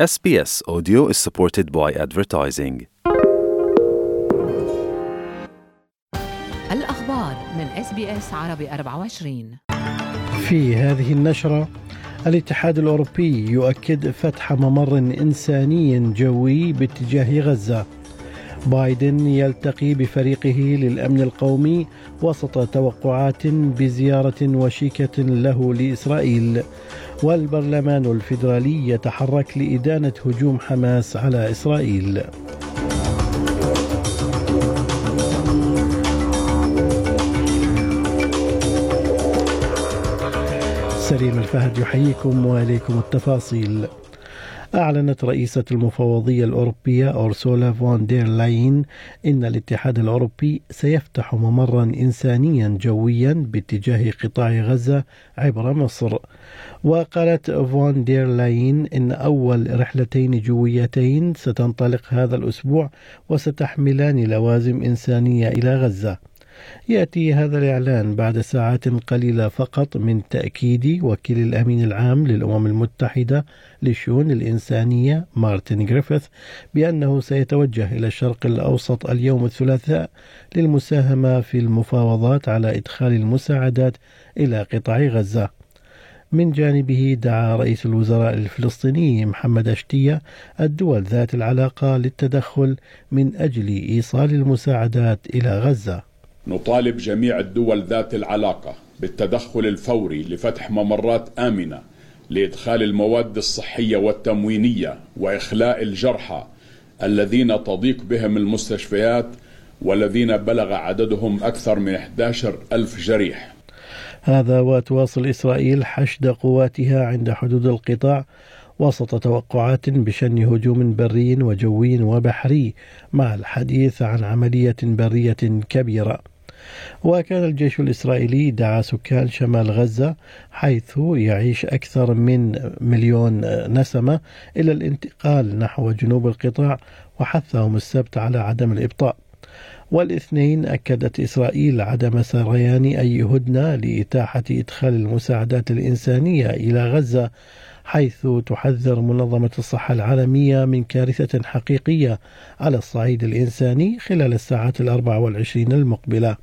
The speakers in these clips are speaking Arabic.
SBS Audio is supported by advertising. الأخبار من اس عربي 24 في هذه النشرة الاتحاد الأوروبي يؤكد فتح ممر إنساني جوي باتجاه غزة بايدن يلتقي بفريقه للأمن القومي وسط توقعات بزيارة وشيكة له لإسرائيل. والبرلمان الفيدرالي يتحرك لإدانة هجوم حماس على إسرائيل. سليم الفهد يحييكم وإليكم التفاصيل. أعلنت رئيسة المفوضية الأوروبية أورسولا فون دير لاين إن الاتحاد الأوروبي سيفتح ممرا إنسانيا جويا باتجاه قطاع غزة عبر مصر. وقالت فون دير لاين إن أول رحلتين جويتين ستنطلق هذا الأسبوع وستحملان لوازم إنسانية إلى غزة. يأتي هذا الإعلان بعد ساعات قليلة فقط من تأكيد وكيل الأمين العام للأمم المتحدة للشؤون الإنسانية مارتن جريفيث بأنه سيتوجه إلى الشرق الأوسط اليوم الثلاثاء للمساهمة في المفاوضات على إدخال المساعدات إلى قطاع غزة. من جانبه دعا رئيس الوزراء الفلسطيني محمد أشتية الدول ذات العلاقة للتدخل من أجل إيصال المساعدات إلى غزة. نطالب جميع الدول ذات العلاقة بالتدخل الفوري لفتح ممرات آمنة لإدخال المواد الصحية والتموينية وإخلاء الجرحى الذين تضيق بهم المستشفيات والذين بلغ عددهم أكثر من 11 ألف جريح. هذا وتواصل إسرائيل حشد قواتها عند حدود القطاع وسط توقعات بشن هجوم بري وجوي وبحري مع الحديث عن عملية برية كبيرة. وكان الجيش الإسرائيلي دعا سكان شمال غزة حيث يعيش أكثر من مليون نسمة إلى الانتقال نحو جنوب القطاع وحثهم السبت على عدم الإبطاء. والاثنين أكدت إسرائيل عدم سريان أي هدنة لإتاحة إدخال المساعدات الإنسانية إلى غزة حيث تحذر منظمة الصحة العالمية من كارثة حقيقية على الصعيد الإنساني خلال الساعات الأربع والعشرين المقبلة.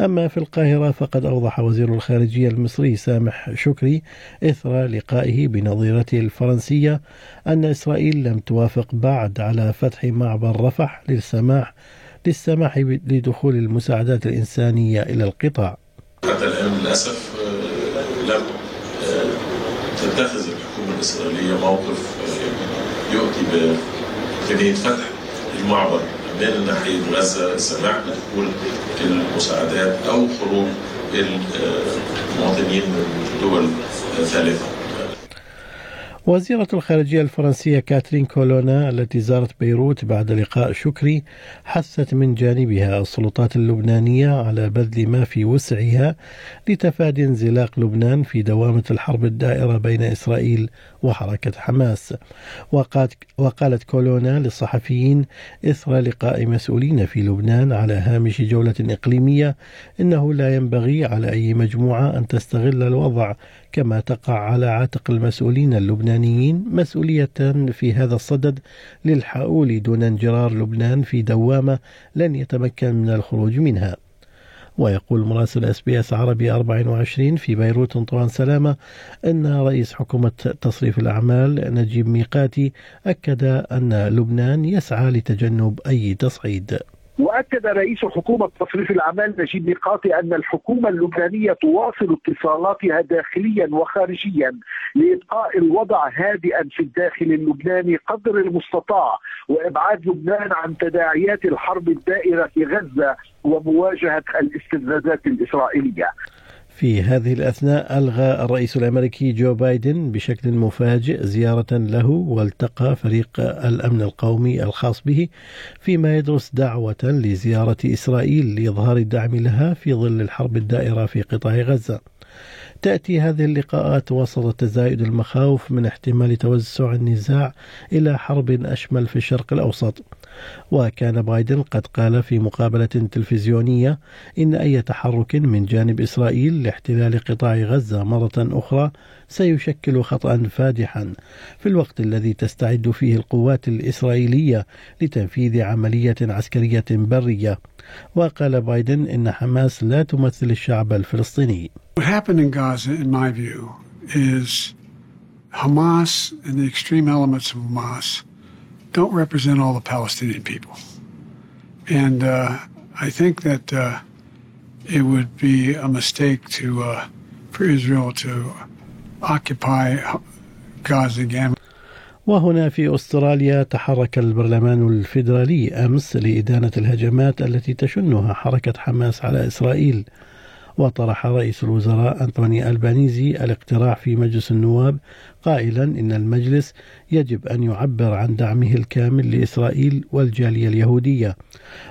أما في القاهرة فقد أوضح وزير الخارجية المصري سامح شكري إثر لقائه بنظيرته الفرنسية أن إسرائيل لم توافق بعد على فتح معبر رفح للسماح للسماح لدخول المساعدات الإنسانية إلى القطاع. حتى الآن للأسف آه، لم آه، تتخذ الحكومة الإسرائيلية موقف آه، يؤتي بإمكانية فتح المعبر من ناحية غزة السماح بدخول المساعدات أو خروج المواطنين من دول ثالثة. وزيرة الخارجية الفرنسية كاترين كولونا التي زارت بيروت بعد لقاء شكري حثت من جانبها السلطات اللبنانية على بذل ما في وسعها لتفادي انزلاق لبنان في دوامة الحرب الدائرة بين إسرائيل وحركة حماس. وقالت كولونا للصحفيين إثر لقاء مسؤولين في لبنان على هامش جولة إقليمية إنه لا ينبغي على أي مجموعة أن تستغل الوضع كما تقع على عاتق المسؤولين اللبنانيين مسؤولية في هذا الصدد للحؤول دون انجرار لبنان في دوامة لن يتمكن من الخروج منها. ويقول مراسل SBS عربي 24 في بيروت أنطوان سلامة أن رئيس حكومة تصريف الأعمال نجيب ميقاتي أكد أن لبنان يسعى لتجنب أي تصعيد وأكد رئيس حكومه تصريف الأعمال نجيب ميقاتي أن الحكومة اللبنانية تواصل اتصالاتها داخليا وخارجيا لابقاء الوضع هادئا في الداخل اللبناني قدر المستطاع وإبعاد لبنان عن تداعيات الحرب الدائرة في غزة ومواجهة الاستفزازات الإسرائيلية. في هذه الأثناء ألغى الرئيس الأمريكي جو بايدن بشكل مفاجئ زيارة له والتقى فريق الأمن القومي الخاص به فيما يدرس دعوة لزيارة إسرائيل لإظهار الدعم لها في ظل الحرب الدائرة في قطاع غزة. تأتي هذه اللقاءات وسط تزايد المخاوف من احتمال توسع النزاع إلى حرب أشمل في الشرق الأوسط وكان بايدن قد قال في مقابلة تلفزيونية إن أي تحرك من جانب إسرائيل لاحتلال قطاع غزة مرة أخرى سيشكل خطأ فادحا. في الوقت الذي تستعد فيه القوات الإسرائيلية لتنفيذ عملية عسكرية برية. وقال بايدن إن حماس لا تمثل الشعب الفلسطيني. What happened in Gaza, in my view, is Hamas and the extreme elements of Hamas don't represent all the Palestinian people. And uh, I think that uh, it would be a mistake to uh, for Israel to occupy Gaza again. وهنا في استراليا تحرك البرلمان الفيدرالي امس لادانه الهجمات التي تشنها حركه حماس على اسرائيل وطرح رئيس الوزراء أنطوني ألبانيزي الاقتراح في مجلس النواب قائلا إن المجلس يجب أن يعبر عن دعمه الكامل لإسرائيل والجالية اليهودية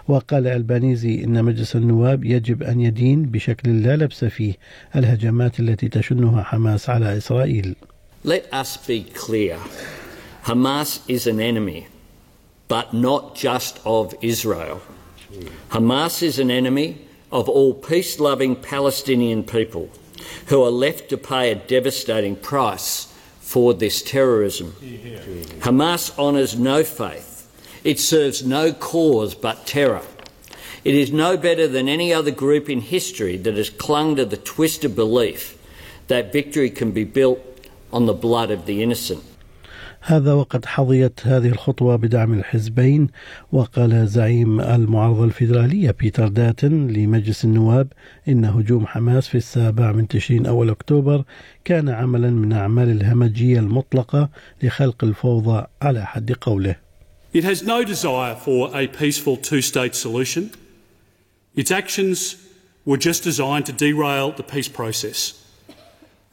وقال ألبانيزي إن مجلس النواب يجب أن يدين بشكل لا لبس فيه الهجمات التي تشنها حماس على إسرائيل Let us be clear. Hamas is an enemy, but not just of Israel. Hamas is an enemy of all peace loving Palestinian people who are left to pay a devastating price for this terrorism. Hamas honours no faith, it serves no cause but terror. It is no better than any other group in history that has clung to the twisted belief that victory can be built on the blood of the innocent. هذا وقد حظيت هذه الخطوة بدعم الحزبين وقال زعيم المعارضة الفيدرالية بيتر داتن لمجلس النواب إن هجوم حماس في السابع من تشرين أول أكتوبر كان عملا من أعمال الهمجية المطلقة لخلق الفوضى على حد قوله It has no desire for a peaceful two-state solution. Its actions were just designed to derail the peace process.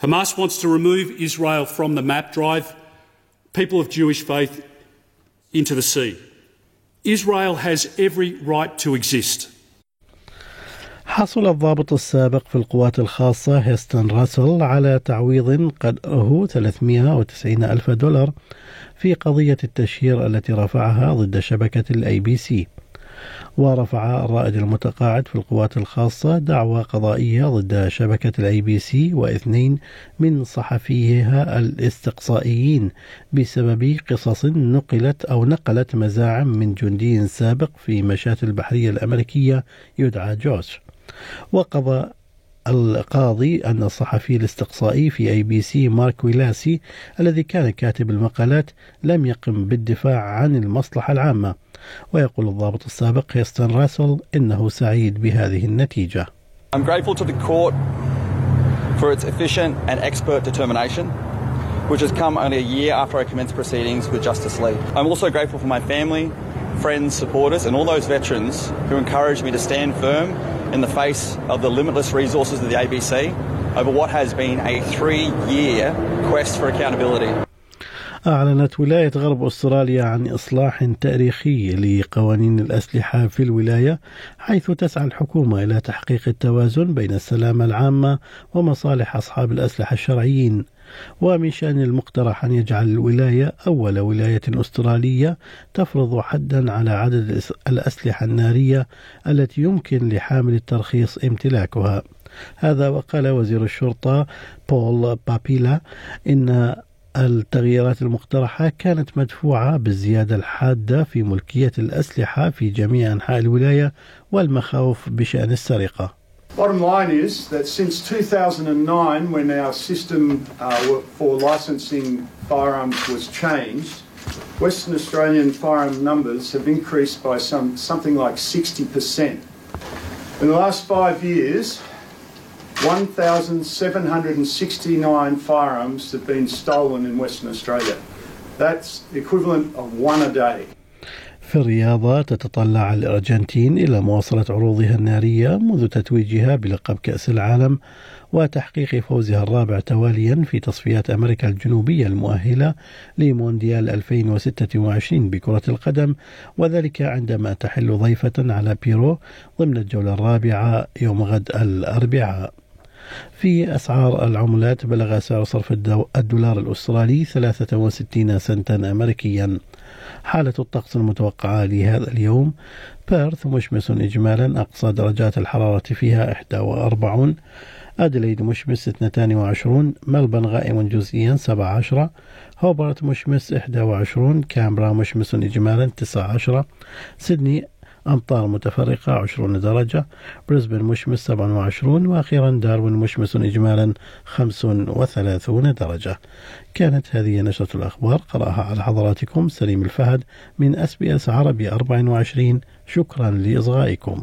Hamas wants to remove Israel from the map, drive people of Jewish faith into the sea. Israel has every right to exist. حصل الضابط السابق في القوات الخاصة هيستن راسل على تعويض قدره 390 ألف دولار في قضية التشهير التي رفعها ضد شبكة ال ABC ورفع الرائد المتقاعد في القوات الخاصة دعوى قضائية ضد شبكة ال ABC واثنين من صحفيها الاستقصائيين بسبب قصص نقلت أو نقلت مزاعم من جندي سابق في مشاة البحرية الأمريكية يدعى جوش وقضى القاضي أن الصحفي الاستقصائي في ABC مارك ويلاسي الذي كان كاتب المقالات لم يقم بالدفاع عن المصلحة العامة ويقول الضابط السابق هيستن راسل إنه سعيد بهذه النتيجة I'm grateful to the court for its efficient and expert determination, which has come only a year after I commenced proceedings with Justice Lee. I'm also grateful for my family, friends, supporters, and all those veterans who encouraged me to stand firm in the face of the limitless resources of the ABC over what has been a three year quest for accountability. أعلنت ولاية غرب أستراليا عن إصلاح تاريخي لقوانين الأسلحة في الولاية حيث تسعى الحكومة إلى تحقيق التوازن بين السلامة العامة ومصالح أصحاب الأسلحة الشرعيين ومن شأن المقترح أن يجعل الولاية أول ولاية أسترالية تفرض حدا على عدد الأسلحة النارية التي يمكن لحامل الترخيص امتلاكها هذا وقال وزير الشرطة بول بابيلا إن التغييرات المقترحة كانت مدفوعة بالزيادة الحادة في ملكية الأسلحة في جميع أنحاء الولاية والمخاوف بشأن السرقة. Bottom line is that since 2009, when our system uh, for licensing firearms was changed, Western Australian firearm numbers have increased by some something like 60%. In the last five years, 1,769 firearms have been stolen in Western Australia. That's equivalent of one a day. في الرياضة تتطلع الأرجنتين إلى مواصلة عروضها النارية منذ تتويجها بلقب كأس العالم وتحقيق فوزها الرابع تواليا في تصفيات أمريكا الجنوبية المؤهلة لمونديال 2026 بكرة القدم وذلك عندما تحل ضيفة على بيرو ضمن الجولة الرابعة يوم غد الأربعاء. في أسعار العملات بلغ سعر صرف الدولار الأسترالي 63 سنتا أمريكيا. حالة الطقس المتوقعة لهذا اليوم. بيرث مشمس إجمالا أقصى درجات الحرارة فيها 41 أدليد مشمس 22 ملبن غائم جزئيا 17 هوبرت مشمس 21 كامبرا مشمس إجمالا 19 سيدني أمطار متفرقة 20 درجة بريسبن مشمس 27 وأخيرا داروين مشمس إجمالا 35 درجة. كانت هذه نشرة الأخبار قرأها على حضراتكم سليم الفهد من أس بي أس عربي 24 شكرا لإصغائكم.